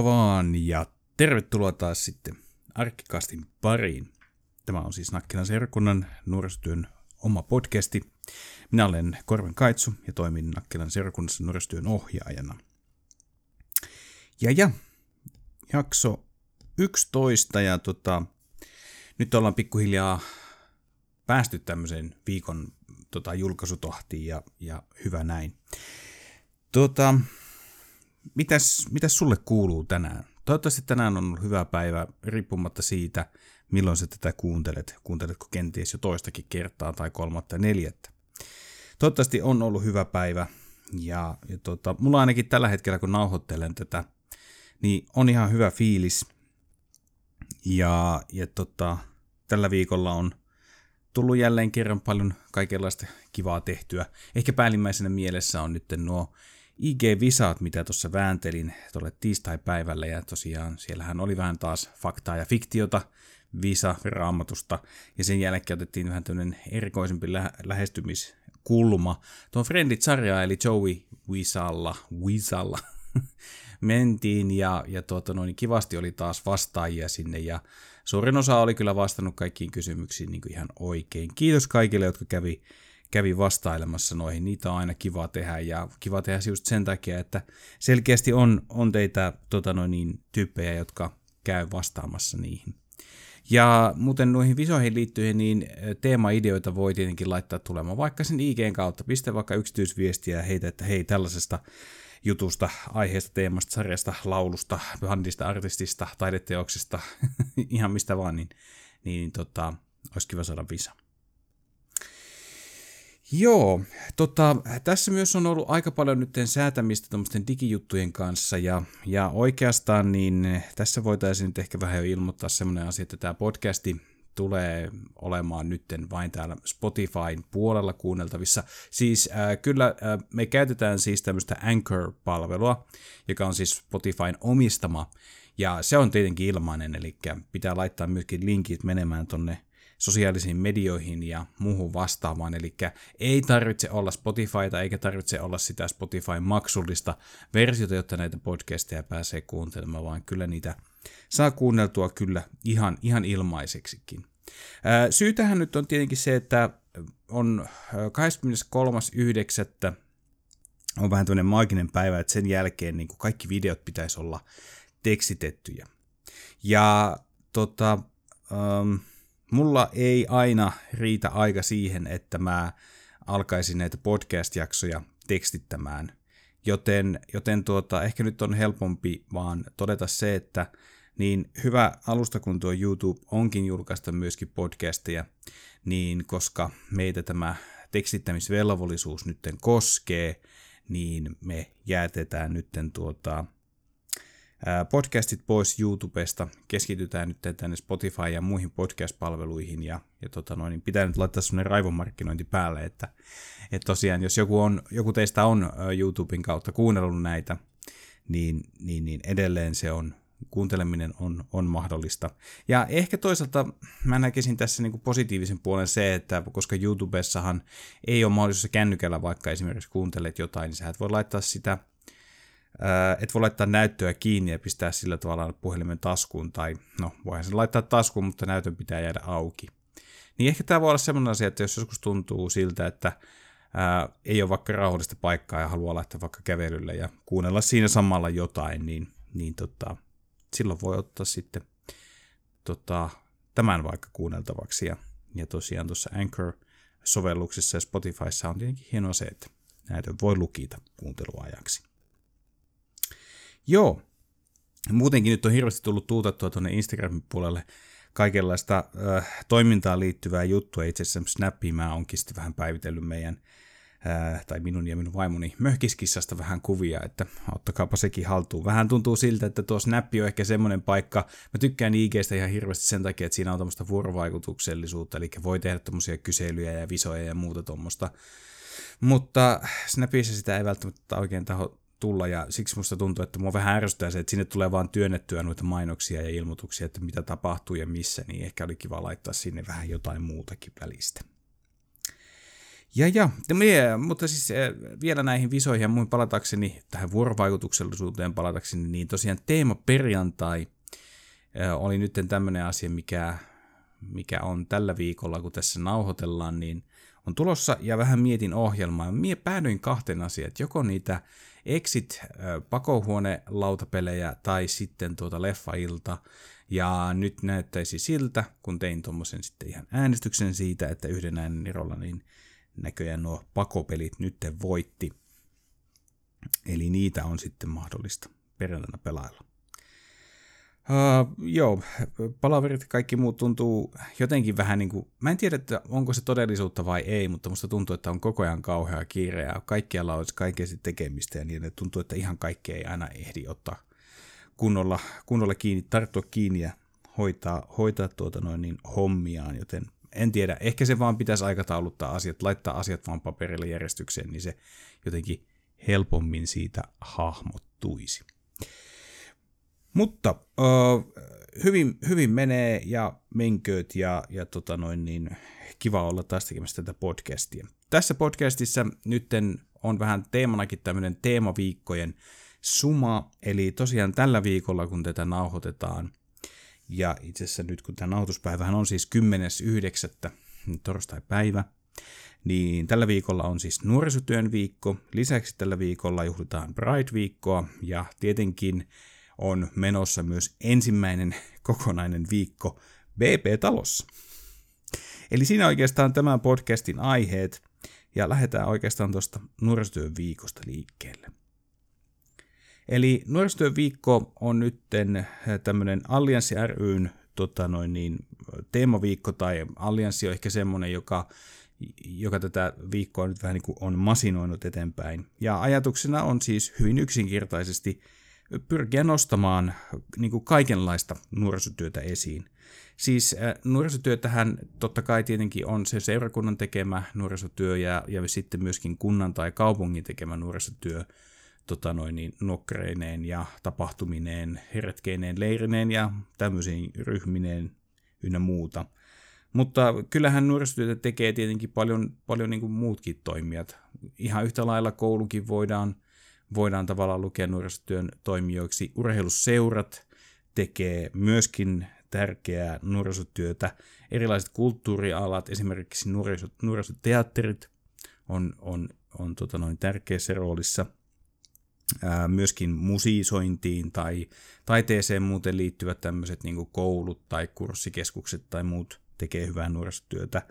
Heippa vaan ja tervetuloa taas sitten Arkkikastin pariin. Tämä on siis Nakkilan seurakunnan nuorisotyön oma podcasti. Minä olen Korven Kaitsu ja toimin Nakkilan seurakunnassa nuorisotyön ohjaajana. Ja ja, jakso 11 ja tota, nyt ollaan pikkuhiljaa päästy tämmöiseen viikon tota, julkaisutohtiin ja, ja hyvä näin. Tota, mitäs, mitäs sulle kuuluu tänään? Toivottavasti tänään on ollut hyvä päivä, riippumatta siitä, milloin sä tätä kuuntelet. Kuunteletko kenties jo toistakin kertaa tai kolmatta ja neljättä. Toivottavasti on ollut hyvä päivä. Ja, ja tota, mulla ainakin tällä hetkellä, kun nauhoittelen tätä, niin on ihan hyvä fiilis. Ja, ja tota, tällä viikolla on tullut jälleen kerran paljon kaikenlaista kivaa tehtyä. Ehkä päällimmäisenä mielessä on nyt nuo IG-visaat, mitä tuossa vääntelin tuolle tiistai-päivällä, ja tosiaan siellähän oli vähän taas faktaa ja fiktiota, visa raamatusta, ja sen jälkeen otettiin vähän tämmöinen erikoisempi lä- lähestymiskulma. Tuon Friendit-sarjaa, eli Joey Wisalla, Wisalla mentiin, ja, ja tuota, noin, kivasti oli taas vastaajia sinne, ja suurin osa oli kyllä vastannut kaikkiin kysymyksiin niin kuin ihan oikein. Kiitos kaikille, jotka kävi kävi vastailemassa noihin. Niitä on aina kiva tehdä ja kiva tehdä just sen takia, että selkeästi on, on teitä tota noin, niin, tyyppejä, jotka käy vastaamassa niihin. Ja muuten noihin visoihin liittyen, niin teemaideoita voi tietenkin laittaa tulemaan vaikka sen IGn kautta. Pistä vaikka yksityisviestiä heitä, että hei tällaisesta jutusta, aiheesta, teemasta, sarjasta, laulusta, bändistä, artistista, taideteoksesta, ihan mistä vaan, niin, niin tota, olisi kiva saada visa. Joo, tota, tässä myös on ollut aika paljon nyt säätämistä tuommoisten digijuttujen kanssa ja, ja oikeastaan niin tässä voitaisiin nyt ehkä vähän jo ilmoittaa semmoinen asia, että tämä podcasti tulee olemaan nytten vain täällä Spotifyn puolella kuunneltavissa. Siis äh, kyllä äh, me käytetään siis tämmöistä Anchor-palvelua, joka on siis Spotifyn omistama, ja se on tietenkin ilmainen, eli pitää laittaa myöskin linkit menemään tonne sosiaalisiin medioihin ja muuhun vastaavaan. Eli ei tarvitse olla Spotifyta eikä tarvitse olla sitä Spotify maksullista versiota, jotta näitä podcasteja pääsee kuuntelemaan, vaan kyllä niitä saa kuunneltua kyllä ihan, ihan ilmaiseksikin. Syy tähän nyt on tietenkin se, että on 23.9. on vähän tämmöinen maaginen päivä, että sen jälkeen niin kaikki videot pitäisi olla tekstitettyjä. Ja tota, um, mulla ei aina riitä aika siihen, että mä alkaisin näitä podcast-jaksoja tekstittämään. Joten, joten tuota, ehkä nyt on helpompi vaan todeta se, että niin hyvä alusta kun tuo YouTube onkin julkaista myöskin podcasteja, niin koska meitä tämä tekstittämisvelvollisuus nytten koskee, niin me jäätetään nytten tuota, podcastit pois YouTubesta, keskitytään nyt tänne Spotify ja muihin podcast-palveluihin ja, ja tota noin, niin pitää nyt laittaa sellainen raivomarkkinointi päälle, että, että tosiaan jos joku, on, joku teistä on YouTuben kautta kuunnellut näitä, niin, niin, niin edelleen se on, kuunteleminen on, on mahdollista. Ja ehkä toisaalta mä näkisin tässä niin kuin positiivisen puolen se, että koska YouTubessahan ei ole mahdollisuus kännykällä vaikka esimerkiksi kuuntelet jotain, niin sä et voi laittaa sitä et voi laittaa näyttöä kiinni ja pistää sillä tavalla puhelimen taskuun, tai no, voihan sen laittaa taskuun, mutta näytön pitää jäädä auki. Niin ehkä tämä voi olla sellainen asia, että jos joskus tuntuu siltä, että ää, ei ole vaikka rauhallista paikkaa ja haluaa laittaa vaikka kävelylle ja kuunnella siinä samalla jotain, niin, niin tota, silloin voi ottaa sitten tota, tämän vaikka kuunneltavaksi. Ja, ja tosiaan tuossa Anchor-sovelluksessa ja Spotifyssa on tietenkin hienoa se, että näitä voi lukita kuunteluajaksi. Joo. Muutenkin nyt on hirveästi tullut tuutettua tuonne Instagramin puolelle kaikenlaista äh, toimintaan liittyvää juttua. Itse asiassa Snappia mä onkin sitten vähän päivitellyt meidän äh, tai minun ja minun vaimoni möhkiskissasta vähän kuvia, että ottakaapa sekin haltuun. Vähän tuntuu siltä, että tuo Snappi on ehkä semmoinen paikka, mä tykkään IGstä ihan hirveästi sen takia, että siinä on tämmöistä vuorovaikutuksellisuutta, eli voi tehdä tämmöisiä kyselyjä ja visoja ja muuta tuommoista. Mutta Snapissa sitä ei välttämättä oikein taho tulla ja siksi musta tuntuu, että mua vähän ärsyttää se, että sinne tulee vaan työnnettyä noita mainoksia ja ilmoituksia, että mitä tapahtuu ja missä, niin ehkä oli kiva laittaa sinne vähän jotain muutakin välistä. Ja, ja, mutta siis vielä näihin visoihin ja muihin palatakseni, tähän vuorovaikutuksellisuuteen palatakseni, niin tosiaan teema perjantai oli nyt tämmöinen asia, mikä, mikä on tällä viikolla, kun tässä nauhoitellaan, niin on tulossa ja vähän mietin ohjelmaa. Mie päädyin kahteen asiaan, joko niitä exit pakohuone lautapelejä tai sitten tuota leffailta. Ja nyt näyttäisi siltä, kun tein tuommoisen sitten ihan äänestyksen siitä, että yhden äänen erolla, niin näköjään nuo pakopelit nyt voitti. Eli niitä on sitten mahdollista perjantaina pelailla. Uh, joo, palaverit ja kaikki muut tuntuu jotenkin vähän niin kuin, mä en tiedä, että onko se todellisuutta vai ei, mutta musta tuntuu, että on koko ajan kauhea kiire ja kaikkialla olisi kaikkea tekemistä ja niin, että tuntuu, että ihan kaikkea ei aina ehdi ottaa kunnolla, kunnolla kiinni, tarttua kiinni ja hoitaa, hoitaa tuota noin niin hommiaan, joten en tiedä, ehkä se vaan pitäisi aikatauluttaa asiat, laittaa asiat vaan paperille järjestykseen, niin se jotenkin helpommin siitä hahmottuisi. Mutta uh, hyvin, hyvin menee ja menkööt ja, ja tota noin niin, kiva olla taas tekemässä tätä podcastia. Tässä podcastissa nytten on vähän teemanakin tämmöinen teemaviikkojen suma, eli tosiaan tällä viikolla, kun tätä nauhoitetaan, ja itse asiassa nyt kun tämä nauhoituspäivähän on siis 10.9. torstai-päivä, niin tällä viikolla on siis nuorisotyön viikko. Lisäksi tällä viikolla juhlitaan Pride-viikkoa ja tietenkin on menossa myös ensimmäinen kokonainen viikko BP-talossa. Eli siinä oikeastaan tämän podcastin aiheet ja lähdetään oikeastaan tuosta nuorisotyön viikosta liikkeelle. Eli nuorisotyön viikko on nyt tämmöinen Allianssi ryn tota noin niin, teemaviikko, tai Allianssi on ehkä semmoinen, joka, joka tätä viikkoa nyt vähän niin kuin on masinoinut eteenpäin. Ja ajatuksena on siis hyvin yksinkertaisesti pyrkiä nostamaan niin kuin kaikenlaista nuorisotyötä esiin. Siis äh, nuorisotyötähän totta kai tietenkin on se seurakunnan tekemä nuorisotyö ja, ja sitten myöskin kunnan tai kaupungin tekemä nuorisotyö tota noin, niin, nokreineen ja tapahtumineen, heretkeineen, leirineen ja tämmöisiin ryhmineen ynnä muuta. Mutta kyllähän nuorisotyötä tekee tietenkin paljon, paljon niin kuin muutkin toimijat. Ihan yhtä lailla koulukin voidaan, voidaan tavallaan lukea nuorisotyön toimijoiksi. Urheilusseurat tekee myöskin tärkeää nuorisotyötä. Erilaiset kulttuurialat, esimerkiksi nuorisoteatterit on, on, on tota noin tärkeässä roolissa – myöskin musiisointiin tai taiteeseen muuten liittyvät tämmöiset niin koulut tai kurssikeskukset tai muut tekee hyvää nuorisotyötä.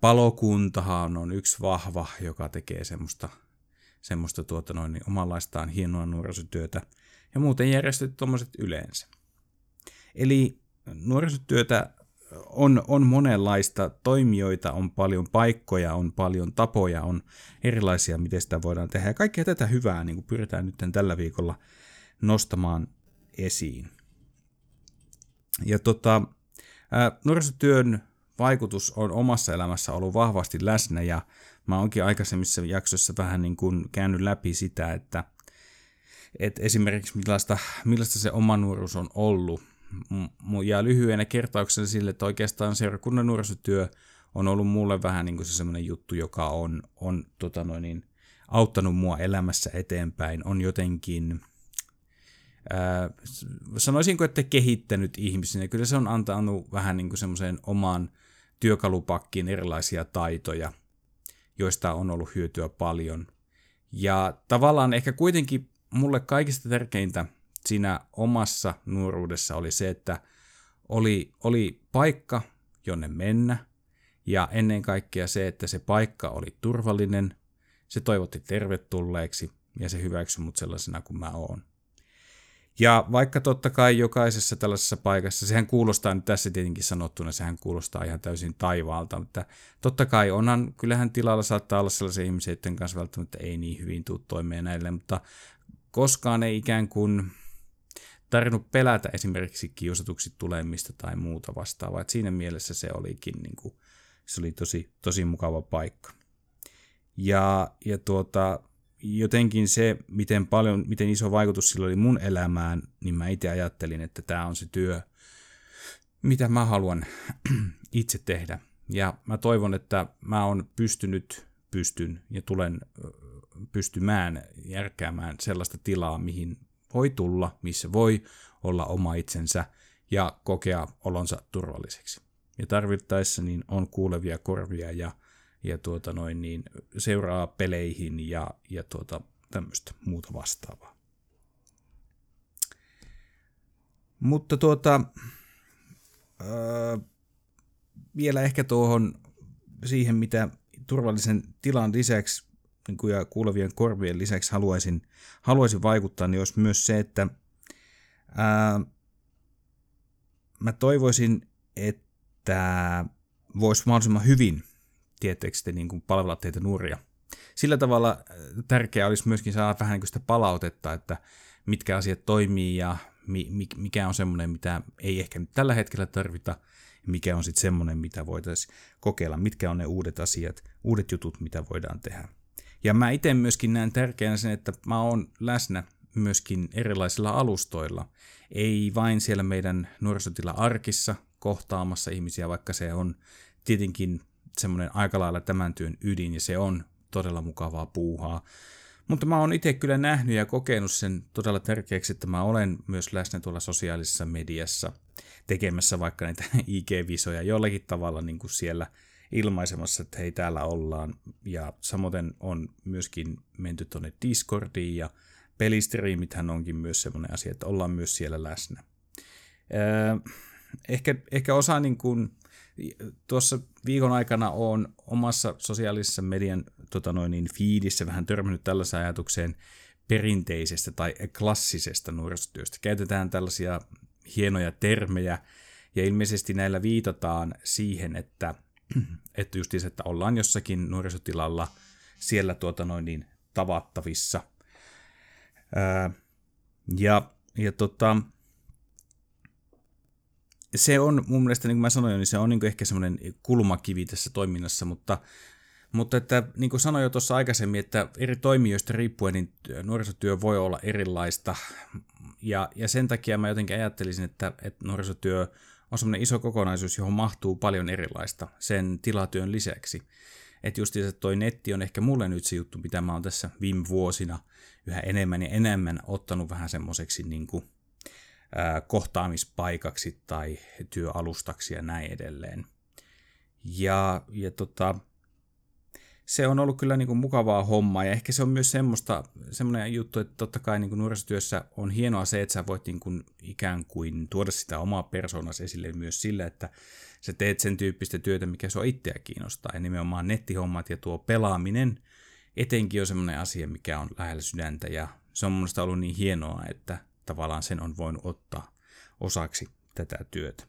palokuntahan on yksi vahva, joka tekee semmoista, semmoista tuota noin, niin omanlaistaan hienoa nuorisotyötä ja muuten järjestöt tuommoiset yleensä. Eli nuorisotyötä on, on monenlaista toimijoita, on paljon paikkoja, on paljon tapoja, on erilaisia, miten sitä voidaan tehdä. Ja kaikkea tätä hyvää niin kuin pyritään nyt tällä viikolla nostamaan esiin. Ja tota, nuorisotyön vaikutus on omassa elämässä ollut vahvasti läsnä ja mä oonkin aikaisemmissa jaksoissa vähän niin kuin käynyt läpi sitä, että, että esimerkiksi millaista, millaista se oma nuoruus on ollut. Ja lyhyenä kertauksena sille, että oikeastaan seurakunnan nuorisotyö on ollut mulle vähän niin kuin se semmoinen juttu, joka on, on tota noin, niin, auttanut mua elämässä eteenpäin, on jotenkin, ää, sanoisinko, että kehittänyt ihmisinä. Kyllä se on antanut vähän niin kuin semmoiseen omaan työkalupakkiin erilaisia taitoja, joista on ollut hyötyä paljon. Ja tavallaan ehkä kuitenkin mulle kaikista tärkeintä siinä omassa nuoruudessa oli se, että oli, oli paikka, jonne mennä, ja ennen kaikkea se, että se paikka oli turvallinen, se toivotti tervetulleeksi ja se hyväksyi mut sellaisena kuin mä oon. Ja vaikka totta kai jokaisessa tällaisessa paikassa, sehän kuulostaa nyt tässä tietenkin sanottuna, sehän kuulostaa ihan täysin taivaalta, mutta totta kai onhan, kyllähän tilalla saattaa olla sellaisia ihmisiä, joiden kanssa välttämättä ei niin hyvin tule toimeen näille, mutta koskaan ei ikään kuin tarvinnut pelätä esimerkiksi kiusatuksi tulemista tai muuta vastaavaa. Et siinä mielessä se olikin niin kuin, se oli tosi, tosi mukava paikka. Ja, ja tuota, jotenkin se, miten paljon, miten iso vaikutus sillä oli mun elämään, niin mä itse ajattelin, että tämä on se työ, mitä mä haluan itse tehdä Ja mä toivon, että mä oon pystynyt, pystyn ja tulen pystymään järkäämään sellaista tilaa, mihin voi tulla, missä voi olla oma itsensä ja kokea olonsa turvalliseksi. Ja tarvittaessa niin on kuulevia korvia ja, ja tuota noin, niin seuraa peleihin ja, ja tuota, tämmöistä muuta vastaavaa. Mutta tuota, öö, vielä ehkä tuohon siihen, mitä turvallisen tilan lisäksi niin kuin ja kuulevien korvien lisäksi haluaisin, haluaisin vaikuttaa, niin olisi myös se, että ää, mä toivoisin, että voisi mahdollisimman hyvin tietysti niin kuin palvella teitä nuoria. Sillä tavalla tärkeää olisi myöskin saada vähän niin sitä palautetta, että mitkä asiat toimii ja mikä on semmoinen, mitä ei ehkä nyt tällä hetkellä tarvita, mikä on sitten semmoinen, mitä voitaisiin kokeilla, mitkä on ne uudet asiat, uudet jutut, mitä voidaan tehdä. Ja mä itse myöskin näen tärkeänä sen, että mä oon läsnä myöskin erilaisilla alustoilla. Ei vain siellä meidän nuorisotila arkissa kohtaamassa ihmisiä, vaikka se on tietenkin semmoinen aika lailla tämän työn ydin ja se on todella mukavaa puuhaa. Mutta mä oon itse kyllä nähnyt ja kokenut sen todella tärkeäksi, että mä olen myös läsnä tuolla sosiaalisessa mediassa tekemässä vaikka näitä IG-visoja jollakin tavalla niin kuin siellä – ilmaisemassa, että hei täällä ollaan. Ja samoin on myöskin menty tuonne Discordiin ja pelistriimithän onkin myös semmoinen asia, että ollaan myös siellä läsnä. Ehkä, ehkä osa niin kuin, tuossa viikon aikana on omassa sosiaalisessa median tota noin, niin feedissä vähän törmännyt tällaiseen ajatukseen perinteisestä tai klassisesta nuorisotyöstä. Käytetään tällaisia hienoja termejä, ja ilmeisesti näillä viitataan siihen, että että just että ollaan jossakin nuorisotilalla siellä tuota noin niin tavattavissa. Ää, ja, ja tota, se on mun mielestä, niin kuin mä sanoin, niin se on niin ehkä semmoinen kulmakivi tässä toiminnassa, mutta, mutta että niin kuin sanoin jo tuossa aikaisemmin, että eri toimijoista riippuen niin nuorisotyö voi olla erilaista, ja, ja sen takia mä jotenkin ajattelisin, että, että nuorisotyö on semmoinen iso kokonaisuus, johon mahtuu paljon erilaista sen tilatyön lisäksi. Että just että toi netti on ehkä mulle nyt se juttu, mitä mä oon tässä viime vuosina yhä enemmän ja enemmän ottanut vähän semmoiseksi niin kuin, kohtaamispaikaksi tai työalustaksi ja näin edelleen. Ja, ja tota, se on ollut kyllä niin kuin mukavaa hommaa. Ja ehkä se on myös semmoista, semmoinen juttu, että totta kai niin kuin nuorisotyössä on hienoa se, että sä voit niin kuin ikään kuin tuoda sitä omaa persoonasi esille myös sillä, että sä teet sen tyyppistä työtä, mikä sua itseä kiinnostaa. Ja nimenomaan nettihommat ja tuo pelaaminen etenkin on semmoinen asia, mikä on lähellä sydäntä. Ja se on mun ollut niin hienoa, että tavallaan sen on voinut ottaa osaksi tätä työtä.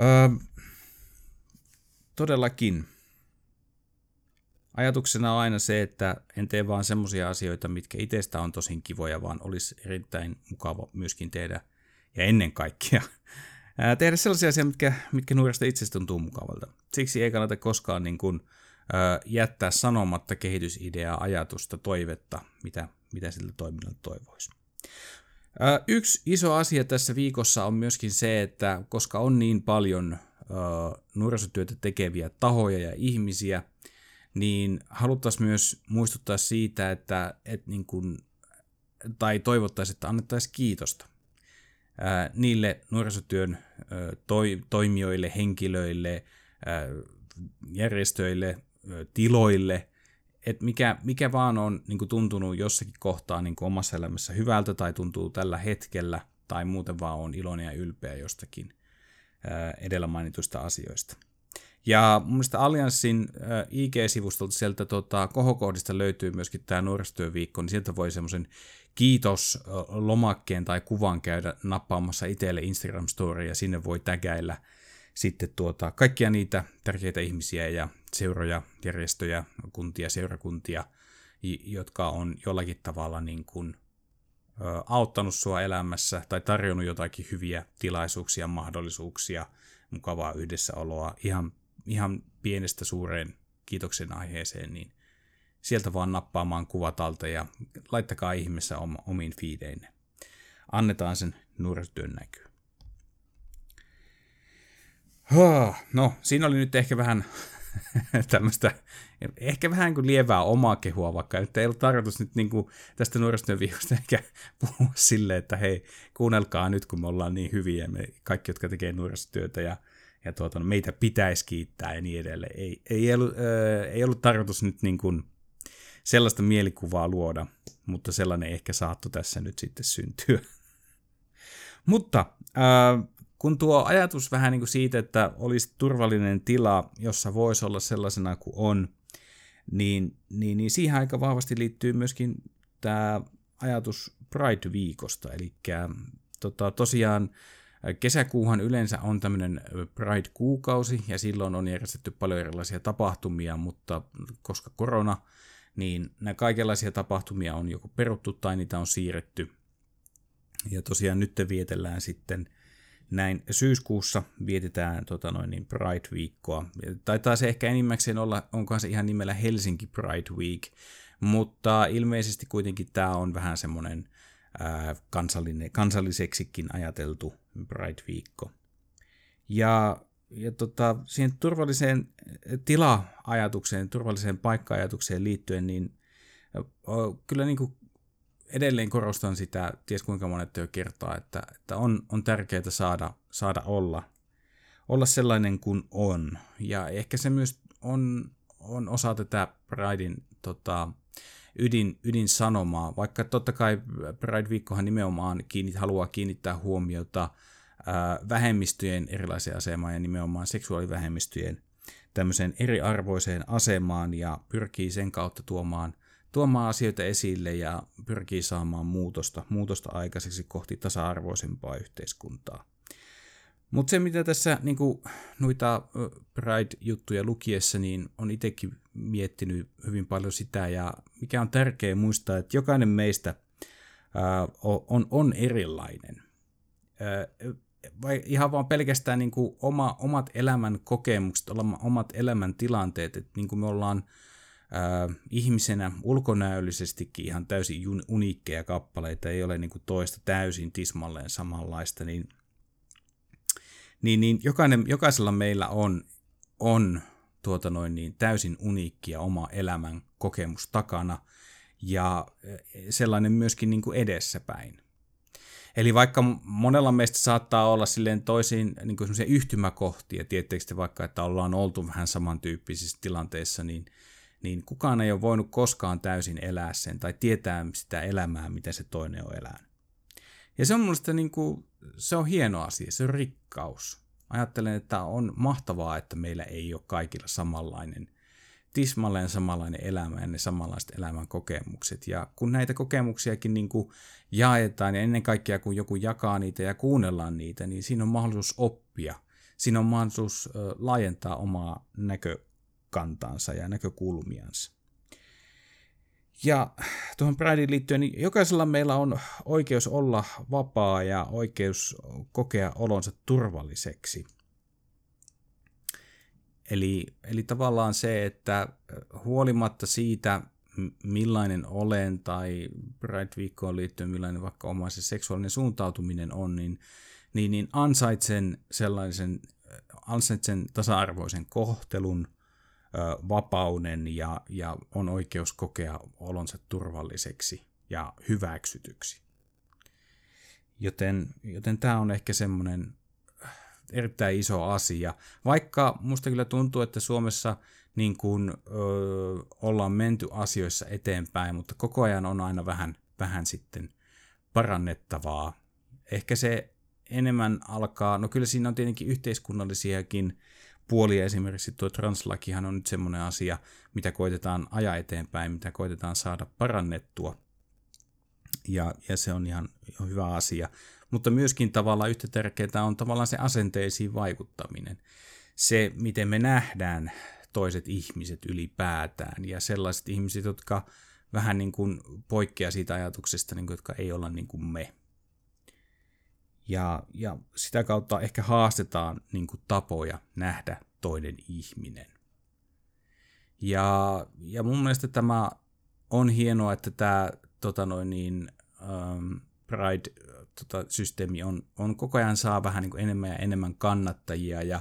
Öö, todellakin Ajatuksena on aina se, että en tee vaan semmoisia asioita, mitkä itsestä on tosin kivoja, vaan olisi erittäin mukava myöskin tehdä, ja ennen kaikkea, tehdä sellaisia asioita, mitkä, mitkä nuoresta itsestä tuntuu mukavalta. Siksi ei kannata koskaan niin kuin, jättää sanomatta kehitysideaa, ajatusta, toivetta, mitä, mitä sillä toiminnalla toivoisi. Yksi iso asia tässä viikossa on myöskin se, että koska on niin paljon nuorisotyötä tekeviä tahoja ja ihmisiä, niin haluttaisiin myös muistuttaa siitä, että, että niin kuin, tai toivottaisiin, että annettaisiin kiitosta niille nuorisotyön toimijoille, henkilöille, järjestöille, tiloille, että mikä, mikä vaan on niin kuin tuntunut jossakin kohtaa niin kuin omassa elämässä hyvältä tai tuntuu tällä hetkellä tai muuten vaan on iloinen ja ylpeä jostakin edellä mainituista asioista. Ja mun mielestä Allianssin IG-sivustolta sieltä tota, kohokohdista löytyy myöskin tämä nuorisotyöviikko, niin sieltä voi semmoisen kiitos-lomakkeen tai kuvan käydä nappaamassa itselle Instagram-story ja sinne voi tägäillä sitten tuota, kaikkia niitä tärkeitä ihmisiä ja seuroja, järjestöjä, kuntia, seurakuntia, jotka on jollakin tavalla niin kuin, auttanut sua elämässä tai tarjonnut jotakin hyviä tilaisuuksia, mahdollisuuksia, mukavaa yhdessäoloa ihan ihan pienestä suureen kiitoksen aiheeseen, niin sieltä vaan nappaamaan kuvat alta ja laittakaa ihmeessä omiin fiideinne. Annetaan sen nuorisotyön näkyä. No, siinä oli nyt ehkä vähän tämmöistä, ehkä vähän kuin lievää omaa kehua, vaikka että ei ollut tarkoitus nyt niin kuin tästä nuorisotyön viikosta ehkä puhua silleen, että hei, kuunnelkaa nyt, kun me ollaan niin hyviä, me kaikki, jotka tekee nuorisotyötä ja, ja tuota, no, meitä pitäisi kiittää ja niin edelleen. Ei, ei, ollut, äh, ei ollut tarkoitus nyt niin kuin sellaista mielikuvaa luoda, mutta sellainen ehkä saattoi tässä nyt sitten syntyä. mutta äh, kun tuo ajatus vähän niin kuin siitä, että olisi turvallinen tila, jossa voisi olla sellaisena kuin on, niin, niin, niin siihen aika vahvasti liittyy myöskin tämä ajatus Pride-viikosta. Eli tota, tosiaan kesäkuuhan yleensä on tämmöinen Pride-kuukausi, ja silloin on järjestetty paljon erilaisia tapahtumia, mutta koska korona, niin nämä kaikenlaisia tapahtumia on joko peruttu tai niitä on siirretty. Ja tosiaan nyt vietellään sitten – näin syyskuussa vietetään tota noin, niin Pride-viikkoa. Taitaa se ehkä enimmäkseen olla, onkohan se ihan nimellä Helsinki Pride Week, mutta ilmeisesti kuitenkin tämä on vähän semmoinen kansallinen, kansalliseksikin ajateltu Pride-viikko. Ja, ja tota, siihen turvalliseen tila-ajatukseen, turvalliseen paikka-ajatukseen liittyen, niin kyllä niin kuin edelleen korostan sitä, ties kuinka monet jo kertaa, että, että on, on tärkeää saada, saada olla, olla sellainen kuin on. Ja ehkä se myös on, on osa tätä Pridein tota, ydin, ydin sanomaa, vaikka totta kai Pride-viikkohan nimenomaan kiinnit, haluaa kiinnittää huomiota ää, vähemmistöjen erilaiseen asemaan ja nimenomaan seksuaalivähemmistöjen tämmöiseen eriarvoiseen asemaan ja pyrkii sen kautta tuomaan tuomaan asioita esille ja pyrkii saamaan muutosta, muutosta aikaiseksi kohti tasa-arvoisempaa yhteiskuntaa. Mutta se, mitä tässä niin kuin, noita Pride-juttuja lukiessa, niin on itsekin miettinyt hyvin paljon sitä, ja mikä on tärkeää muistaa, että jokainen meistä ää, on, on erilainen. Ää, vai ihan vaan pelkästään niin kuin oma, omat elämän kokemukset, omat elämän tilanteet, että niin kuin me ollaan ihmisenä ulkonäöllisestikin ihan täysin uniikkeja kappaleita, ei ole niin kuin toista täysin tismalleen samanlaista, niin, niin, niin jokainen, jokaisella meillä on, on tuota noin niin, täysin uniikkia oma elämän kokemus takana ja sellainen myöskin niin kuin edessäpäin. Eli vaikka monella meistä saattaa olla silleen toisiin niin kuin yhtymäkohtia, tietysti vaikka, että ollaan oltu vähän samantyyppisissä tilanteissa, niin, niin kukaan ei ole voinut koskaan täysin elää sen tai tietää sitä elämää, mitä se toinen on elänyt. Ja se on mielestäni niin kuin, se on hieno asia, se on rikkaus. Ajattelen, että on mahtavaa, että meillä ei ole kaikilla samanlainen, tismalleen samanlainen elämä ja ne samanlaiset elämän kokemukset. Ja kun näitä kokemuksiakin niin kuin jaetaan ja ennen kaikkea kun joku jakaa niitä ja kuunnellaan niitä, niin siinä on mahdollisuus oppia. Siinä on mahdollisuus laajentaa omaa näkö, kantaansa ja näkökulmiansa. Ja tuohon Prideen liittyen, niin jokaisella meillä on oikeus olla vapaa ja oikeus kokea olonsa turvalliseksi. Eli, eli tavallaan se, että huolimatta siitä, millainen olen tai Pride-viikkoon liittyen millainen vaikka oma se seksuaalinen suuntautuminen on, niin, niin, niin ansaitsen sellaisen, ansaitsen tasa-arvoisen kohtelun – vapauden ja, ja on oikeus kokea olonsa turvalliseksi ja hyväksytyksi. Joten, joten tämä on ehkä semmoinen erittäin iso asia. Vaikka musta kyllä tuntuu, että Suomessa niin kuin, ö, ollaan menty asioissa eteenpäin, mutta koko ajan on aina vähän, vähän sitten parannettavaa. Ehkä se enemmän alkaa, no kyllä siinä on tietenkin yhteiskunnallisiakin puolia esimerkiksi tuo translakihan on nyt semmoinen asia, mitä koitetaan ajaa eteenpäin, mitä koitetaan saada parannettua. Ja, ja se on ihan hyvä asia. Mutta myöskin tavallaan yhtä tärkeää on tavallaan se asenteisiin vaikuttaminen. Se, miten me nähdään toiset ihmiset ylipäätään ja sellaiset ihmiset, jotka vähän niin kuin poikkeaa siitä ajatuksesta, niin kuin, jotka ei olla niin kuin me. Ja, ja sitä kautta ehkä haastetaan niin kuin tapoja nähdä toinen ihminen. Ja, ja mun mielestä tämä on hienoa, että tämä tota noin niin, um, Pride-systeemi tota, on, on koko ajan saa vähän niin kuin enemmän ja enemmän kannattajia ja,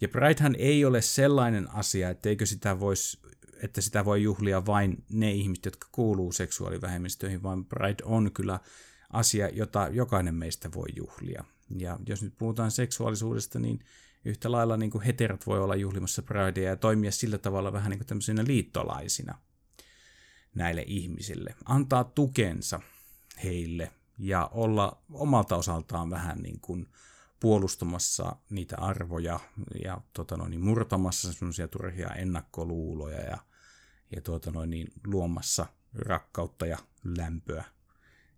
Ja Pridehan ei ole sellainen asia, etteikö sitä voisi että sitä voi juhlia vain ne ihmiset, jotka kuuluu seksuaalivähemmistöihin, vaan Pride on kyllä asia, jota jokainen meistä voi juhlia. Ja jos nyt puhutaan seksuaalisuudesta, niin yhtä lailla niin kuin heterot voi olla juhlimassa Pridea ja toimia sillä tavalla vähän niin kuin liittolaisina näille ihmisille. Antaa tukensa heille ja olla omalta osaltaan vähän niin kuin puolustamassa niitä arvoja ja tota noin, niin murtamassa semmoisia turhia ennakkoluuloja ja, ja tuota noin, niin luomassa rakkautta ja lämpöä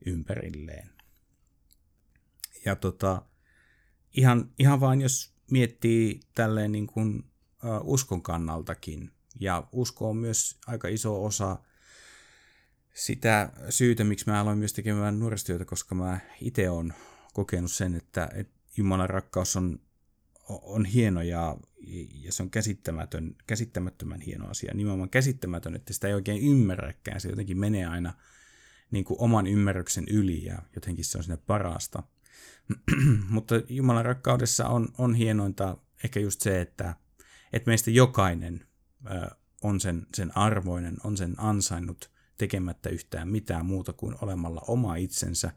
ympärilleen. Ja tota, ihan, ihan vain jos miettii tälleen niin kuin, uh, uskon kannaltakin, ja usko on myös aika iso osa sitä syytä, miksi mä aloin myös tekemään nuorisotyötä, koska mä itse olen kokenut sen, että, että Jumalan rakkaus on, on hieno ja, ja se on käsittämätön, käsittämättömän hieno asia. Nimenomaan käsittämätön, että sitä ei oikein ymmärräkään. Se jotenkin menee aina niin kuin oman ymmärryksen yli ja jotenkin se on sinne parasta. Mutta Jumalan rakkaudessa on, on hienointa ehkä just se, että, että meistä jokainen ö, on sen, sen arvoinen, on sen ansainnut tekemättä yhtään mitään muuta kuin olemalla oma itsensä,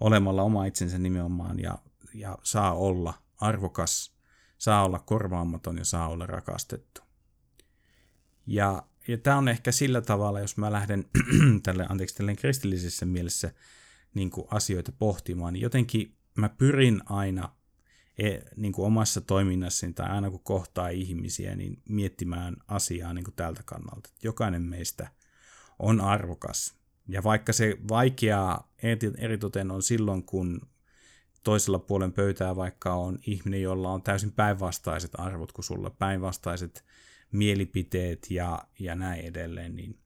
olemalla oma itsensä nimenomaan ja, ja saa olla arvokas, saa olla korvaamaton ja saa olla rakastettu. Ja, ja tämä on ehkä sillä tavalla, jos mä lähden tälle, anteeksi, tälle kristillisessä mielessä niin kuin asioita pohtimaan, niin jotenkin mä pyrin aina e, niin kuin omassa toiminnassani tai aina kun kohtaa ihmisiä, niin miettimään asiaa niin kuin tältä kannalta. Jokainen meistä on arvokas. Ja vaikka se vaikeaa eritoten on silloin, kun toisella puolen pöytää vaikka on ihminen, jolla on täysin päinvastaiset arvot kuin sulla, päinvastaiset mielipiteet ja, ja näin edelleen, niin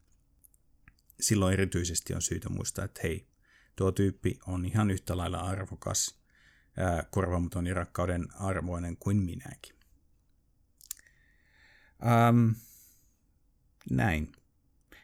silloin erityisesti on syytä muistaa, että hei, tuo tyyppi on ihan yhtä lailla arvokas, ää, korvaamaton ja rakkauden arvoinen kuin minäkin. Ähm, näin.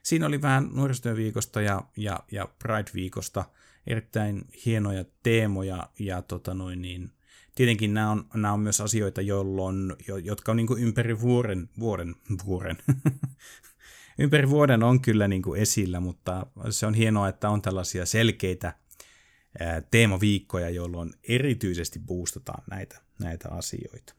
Siinä oli vähän nuorisotyöviikosta ja, ja, ja Pride-viikosta erittäin hienoja teemoja ja tota noin niin, tietenkin nämä on, nämä on myös asioita, jolloin, jotka on niin kuin ympäri vuoden, vuoden, vuoden ympäri vuoden on kyllä niin kuin esillä, mutta se on hienoa, että on tällaisia selkeitä teemaviikkoja, jolloin erityisesti boostataan näitä, näitä asioita.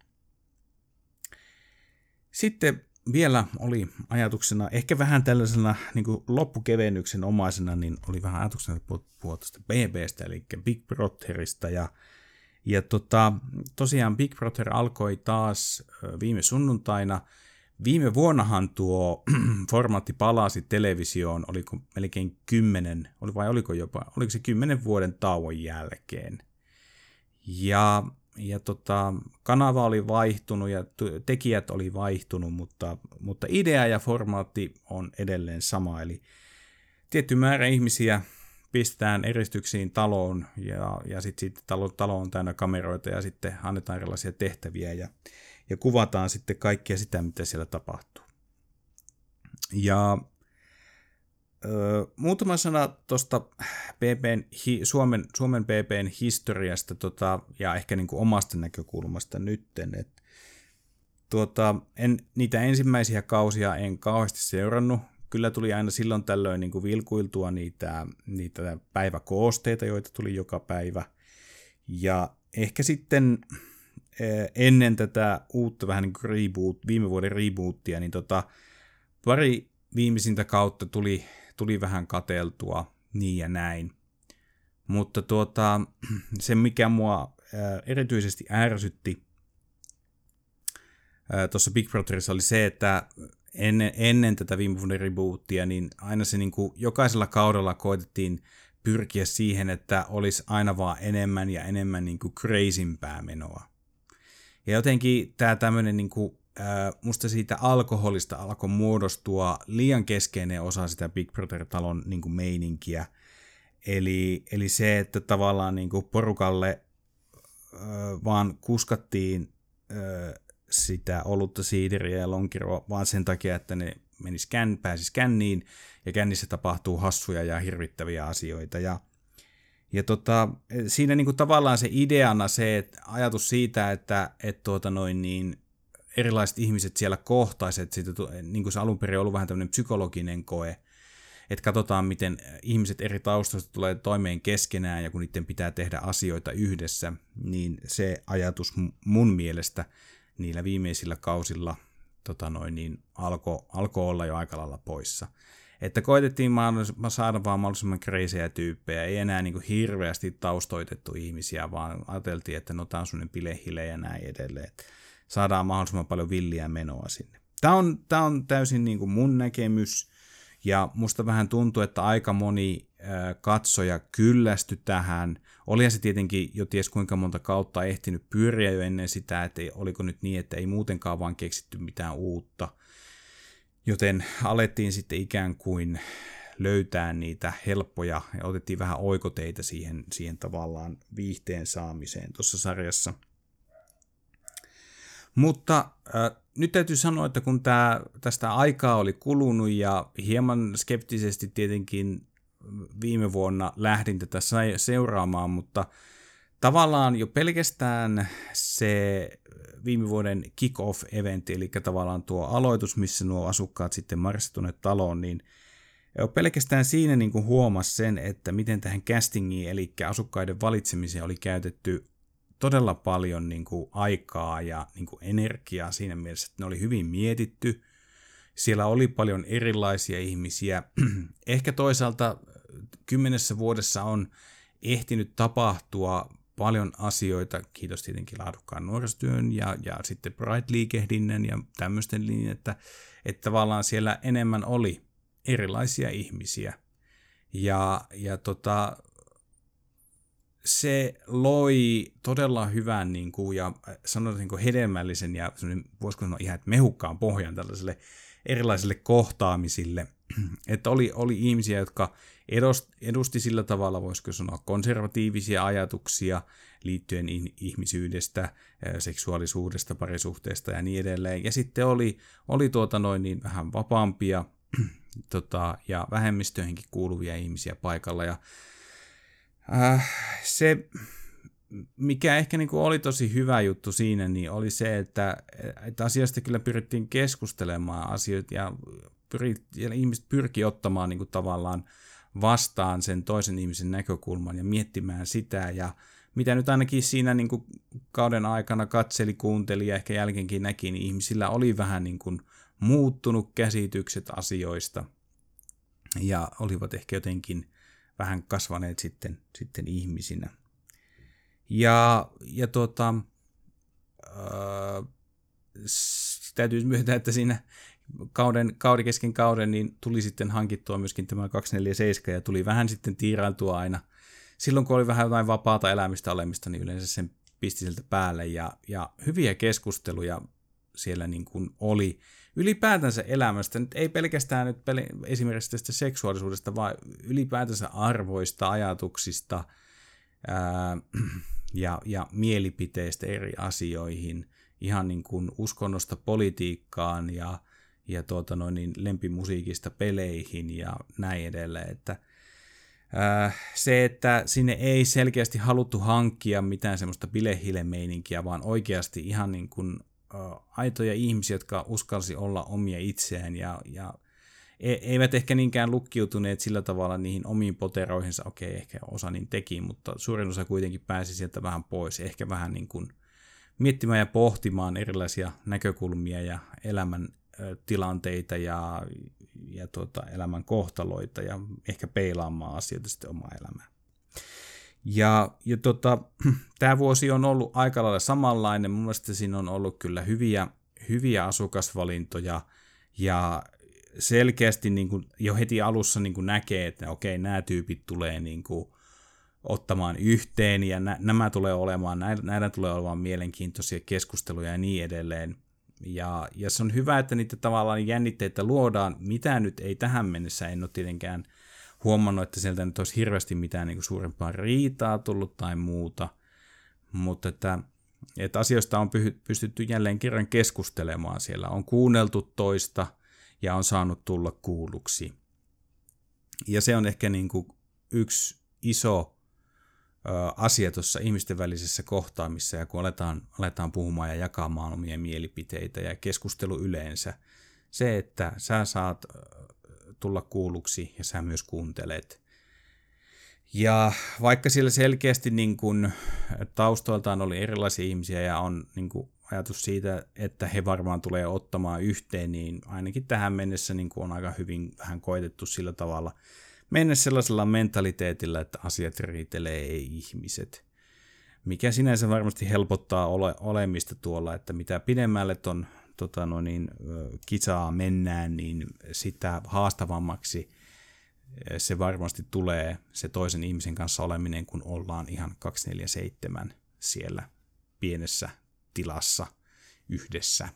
Sitten vielä oli ajatuksena, ehkä vähän tällaisena niin kuin loppukevennyksen omaisena, niin oli vähän ajatuksena puhua tuosta BBstä, eli Big Brotherista, ja, ja tota, tosiaan Big Brother alkoi taas viime sunnuntaina, Viime vuonnahan tuo formaatti palasi televisioon, oliko melkein kymmenen, oli vai oliko jopa, oliko se kymmenen vuoden tauon jälkeen. Ja, ja tota, kanava oli vaihtunut ja tekijät oli vaihtunut, mutta, mutta idea ja formaatti on edelleen sama, eli tietty määrä ihmisiä pistetään eristyksiin taloon ja, ja sitten sit talo, talo on täynnä kameroita ja sitten annetaan erilaisia tehtäviä ja ja kuvataan sitten kaikkia sitä, mitä siellä tapahtuu. Ja ö, muutama sana tuosta Suomen, Suomen BBn historiasta tota, ja ehkä niin kuin omasta näkökulmasta nytten. Et, tuota, en, niitä ensimmäisiä kausia en kauheasti seurannut. Kyllä tuli aina silloin tällöin niin kuin vilkuiltua niitä, niitä päiväkoosteita, joita tuli joka päivä. Ja ehkä sitten Eh, ennen tätä uutta vähän niin kuin reboot, viime vuoden rebootia, niin tota, pari viimeisintä kautta tuli, tuli vähän kateltua niin ja näin. Mutta tuota, se, mikä mua ää, erityisesti ärsytti tuossa Big Brotherissa oli se, että ennen, ennen tätä viime vuoden rebootia, niin aina se niin kuin, jokaisella kaudella koitettiin pyrkiä siihen, että olisi aina vaan enemmän ja enemmän niin kuin crazympää menoa. Ja jotenkin tämä tämmöinen niin kuin, äh, musta siitä alkoholista alkoi muodostua liian keskeinen osa sitä Big Brother-talon niin kuin meininkiä. Eli, eli se, että tavallaan niin kuin porukalle äh, vaan kuskattiin äh, sitä olutta siideriä ja lonkeroa vaan sen takia, että ne menis kän, pääsis känniin ja kännissä tapahtuu hassuja ja hirvittäviä asioita. Ja ja tota, siinä niinku tavallaan se ideana se, että ajatus siitä, että et tuota noin niin, erilaiset ihmiset siellä kohtaiset, siitä, niin kuin se alun perin ollut vähän tämmöinen psykologinen koe, että katsotaan, miten ihmiset eri taustoista tulee toimeen keskenään ja kun niiden pitää tehdä asioita yhdessä, niin se ajatus mun mielestä niillä viimeisillä kausilla tota noin, niin alkoi alko olla jo aika lailla poissa. Että koitettiin saada vaan mahdollisimman kreisejä tyyppejä, ei enää niin kuin hirveästi taustoitettu ihmisiä, vaan ajateltiin, että no tämä on sellainen pilehile ja näin edelleen. Että saadaan mahdollisimman paljon villiä menoa sinne. Tämä on, tämä on täysin niin kuin mun näkemys, ja musta vähän tuntuu, että aika moni katsoja kyllästy tähän. Olihan se tietenkin jo ties kuinka monta kautta ehtinyt pyöriä jo ennen sitä, että oliko nyt niin, että ei muutenkaan vaan keksitty mitään uutta. Joten alettiin sitten ikään kuin löytää niitä helppoja ja otettiin vähän oikoteita siihen, siihen tavallaan viihteen saamiseen tuossa sarjassa. Mutta äh, nyt täytyy sanoa, että kun tää, tästä aikaa oli kulunut ja hieman skeptisesti tietenkin viime vuonna lähdin tätä seuraamaan, mutta tavallaan jo pelkästään se viime vuoden kick-off-eventti, eli tavallaan tuo aloitus, missä nuo asukkaat sitten marssistuneet taloon, niin jo pelkästään siinä niin kuin huomasi sen, että miten tähän castingiin, eli asukkaiden valitsemiseen oli käytetty todella paljon niin kuin aikaa ja niin kuin energiaa siinä mielessä, että ne oli hyvin mietitty. Siellä oli paljon erilaisia ihmisiä. Ehkä toisaalta kymmenessä vuodessa on ehtinyt tapahtua paljon asioita, kiitos tietenkin laadukkaan nuorisotyön ja, ja sitten Pride-liikehdinnän ja tämmöisten niin, että, että tavallaan siellä enemmän oli erilaisia ihmisiä. Ja, ja tota, se loi todella hyvän niin kuin, ja sanotaan niin hedelmällisen ja voisiko sanoa ihan että mehukkaan pohjan tällaiselle erilaisille kohtaamisille. Että oli, oli ihmisiä, jotka edusti sillä tavalla, voisiko sanoa, konservatiivisia ajatuksia liittyen ihmisyydestä, seksuaalisuudesta, parisuhteesta ja niin edelleen. Ja sitten oli, oli tuota noin niin vähän vapaampia tota, ja vähemmistöihinkin kuuluvia ihmisiä paikalla. Ja Äh, se, mikä ehkä niin kuin oli tosi hyvä juttu siinä, niin oli se, että, että asiasta kyllä pyrittiin keskustelemaan asioita ja, pyrit, ja ihmiset pyrki ottamaan niin kuin tavallaan vastaan sen toisen ihmisen näkökulman ja miettimään sitä ja mitä nyt ainakin siinä niin kuin kauden aikana katseli, kuunteli ja ehkä jälkeenkin näki, niin ihmisillä oli vähän niin kuin muuttunut käsitykset asioista ja olivat ehkä jotenkin vähän kasvaneet sitten, sitten ihmisinä. Ja, ja tuota, ää, täytyy myöntää, että siinä kauden, kauden kesken kauden niin tuli sitten hankittua myöskin tämä 247 ja tuli vähän sitten tiirailtua aina. Silloin kun oli vähän jotain vapaata elämistä olemista, niin yleensä sen pisti sieltä päälle ja, ja hyviä keskusteluja siellä niin kuin oli ylipäätänsä elämästä, nyt ei pelkästään nyt pel- esimerkiksi tästä seksuaalisuudesta, vaan ylipäätänsä arvoista, ajatuksista ää, ja, ja mielipiteistä eri asioihin, ihan niin kuin uskonnosta politiikkaan ja, ja tuota noin, niin lempimusiikista peleihin ja näin edelleen, että se, että sinne ei selkeästi haluttu hankkia mitään semmoista bilehilemeininkiä, vaan oikeasti ihan niin kuin aitoja ihmisiä, jotka uskalsi olla omia itseään ja, ja e, eivät ehkä niinkään lukkiutuneet sillä tavalla niihin omiin poteroihinsa, okei, ehkä osa niin teki, mutta suurin osa kuitenkin pääsi sieltä vähän pois, ehkä vähän niin kuin miettimään ja pohtimaan erilaisia näkökulmia ja elämän tilanteita ja, ja tuota, elämän kohtaloita ja ehkä peilaamaan asioita sitten omaa elämää. Ja, ja tota, tämä vuosi on ollut aika lailla samanlainen. Mun mielestä siinä on ollut kyllä hyviä, hyviä asukasvalintoja ja selkeästi niin kuin jo heti alussa niin kuin näkee, että okei, nämä tyypit tulee niin kuin ottamaan yhteen ja nä- nämä tulee olemaan, näillä tulee olemaan mielenkiintoisia keskusteluja ja niin edelleen. Ja, ja se on hyvä, että niitä tavallaan jännitteitä luodaan, mitä nyt ei tähän mennessä, en ole tietenkään – huomannut, että sieltä nyt olisi hirveästi mitään niin kuin suurempaa riitaa tullut tai muuta, mutta että, että asioista on pystytty jälleen kerran keskustelemaan. Siellä on kuunneltu toista ja on saanut tulla kuulluksi. Ja se on ehkä niin kuin yksi iso asia tuossa ihmisten välisessä kohtaamissa ja kun aletaan, aletaan puhumaan ja jakamaan omia mielipiteitä ja keskustelu yleensä. Se, että sä saat tulla kuulluksi ja sä myös kuuntelet. Ja vaikka siellä selkeästi niin kun, taustoiltaan oli erilaisia ihmisiä ja on niin kun, ajatus siitä, että he varmaan tulee ottamaan yhteen, niin ainakin tähän mennessä niin on aika hyvin vähän koetettu sillä tavalla – mennä sellaisella mentaliteetillä, että asiat riitelee, ei ihmiset. Mikä sinänsä varmasti helpottaa ole, olemista tuolla, että mitä pidemmälle ton tota no niin, kisaa mennään, niin sitä haastavammaksi se varmasti tulee se toisen ihmisen kanssa oleminen, kun ollaan ihan 247 siellä pienessä tilassa yhdessä.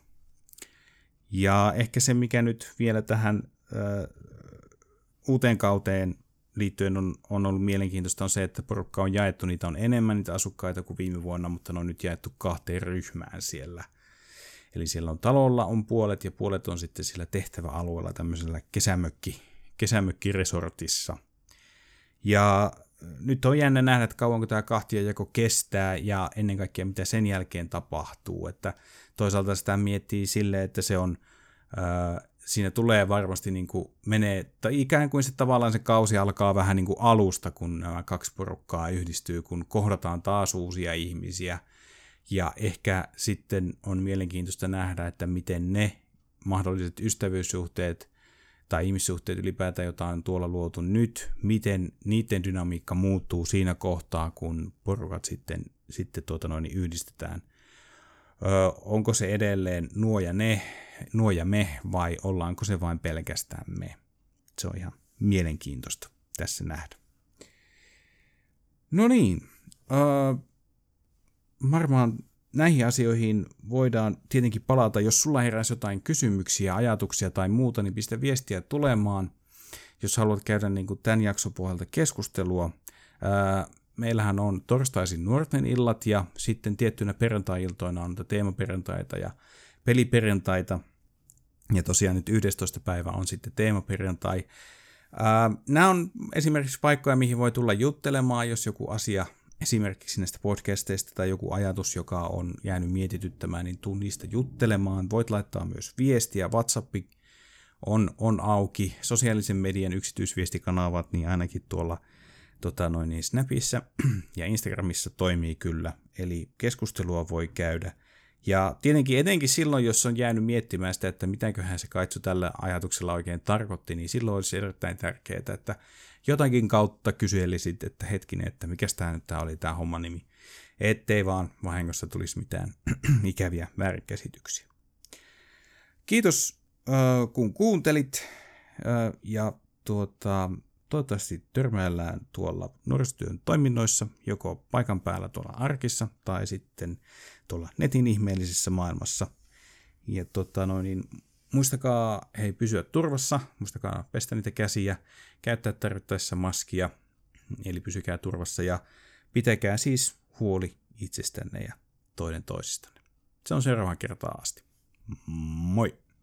Ja ehkä se, mikä nyt vielä tähän uuteen kauteen liittyen on, on ollut mielenkiintoista on se, että porukka on jaettu, niitä on enemmän niitä asukkaita kuin viime vuonna, mutta ne on nyt jaettu kahteen ryhmään siellä. Eli siellä on talolla on puolet ja puolet on sitten sillä tehtäväalueella tämmöisellä kesämökki, kesämökkiresortissa. Ja nyt on jännä nähdä, että kauanko tämä kahtia jako kestää ja ennen kaikkea mitä sen jälkeen tapahtuu. Että toisaalta sitä miettii silleen, että se on siinä tulee varmasti niin kuin menee, tai ikään kuin se tavallaan se kausi alkaa vähän niin kuin alusta, kun nämä kaksi porukkaa yhdistyy, kun kohdataan taas uusia ihmisiä. Ja ehkä sitten on mielenkiintoista nähdä, että miten ne mahdolliset ystävyyssuhteet tai ihmissuhteet ylipäätään, joita on tuolla luotu nyt, miten niiden dynamiikka muuttuu siinä kohtaa, kun porukat sitten, sitten tuota noin, yhdistetään. Ö, onko se edelleen nuo ja ne, nuo ja me, vai ollaanko se vain pelkästään me? Se on ihan mielenkiintoista tässä nähdä. No niin, äh, varmaan näihin asioihin voidaan tietenkin palata. Jos sulla heräsi jotain kysymyksiä, ajatuksia tai muuta, niin pistä viestiä tulemaan. Jos haluat käydä niin kuin tämän jakson pohjalta keskustelua, ää, meillähän on torstaisin nuorten illat ja sitten tiettynä perjantai-iltoina on teemaperjantaita ja peliperjantaita. Ja tosiaan nyt 11. päivä on sitten teemaperjantai. Nämä on esimerkiksi paikkoja, mihin voi tulla juttelemaan, jos joku asia esimerkiksi näistä podcasteista tai joku ajatus, joka on jäänyt mietityttämään, niin tuu niistä juttelemaan. Voit laittaa myös viestiä. WhatsApp on, on auki. Sosiaalisen median yksityisviestikanavat, niin ainakin tuolla tota noin, niin Snapissa ja Instagramissa toimii kyllä. Eli keskustelua voi käydä. Ja tietenkin etenkin silloin, jos on jäänyt miettimään sitä, että mitäköhän se kaitsu tällä ajatuksella oikein tarkoitti, niin silloin olisi erittäin tärkeää, että jotakin kautta kyselisit, että hetkinen, että mikä tämä nyt tämä oli tämä homma nimi, ettei vaan vahingossa tulisi mitään ikäviä väärinkäsityksiä. Kiitos kun kuuntelit ja tuota, toivottavasti törmäillään tuolla nuorisotyön toiminnoissa, joko paikan päällä tuolla arkissa tai sitten tuolla netin ihmeellisessä maailmassa. Ja tota noin, niin muistakaa hei pysyä turvassa, muistakaa pestä niitä käsiä, käyttää tarvittaessa maskia, eli pysykää turvassa ja pitäkää siis huoli itsestänne ja toinen toisistanne. Se on seuraavan kertaa asti. Moi!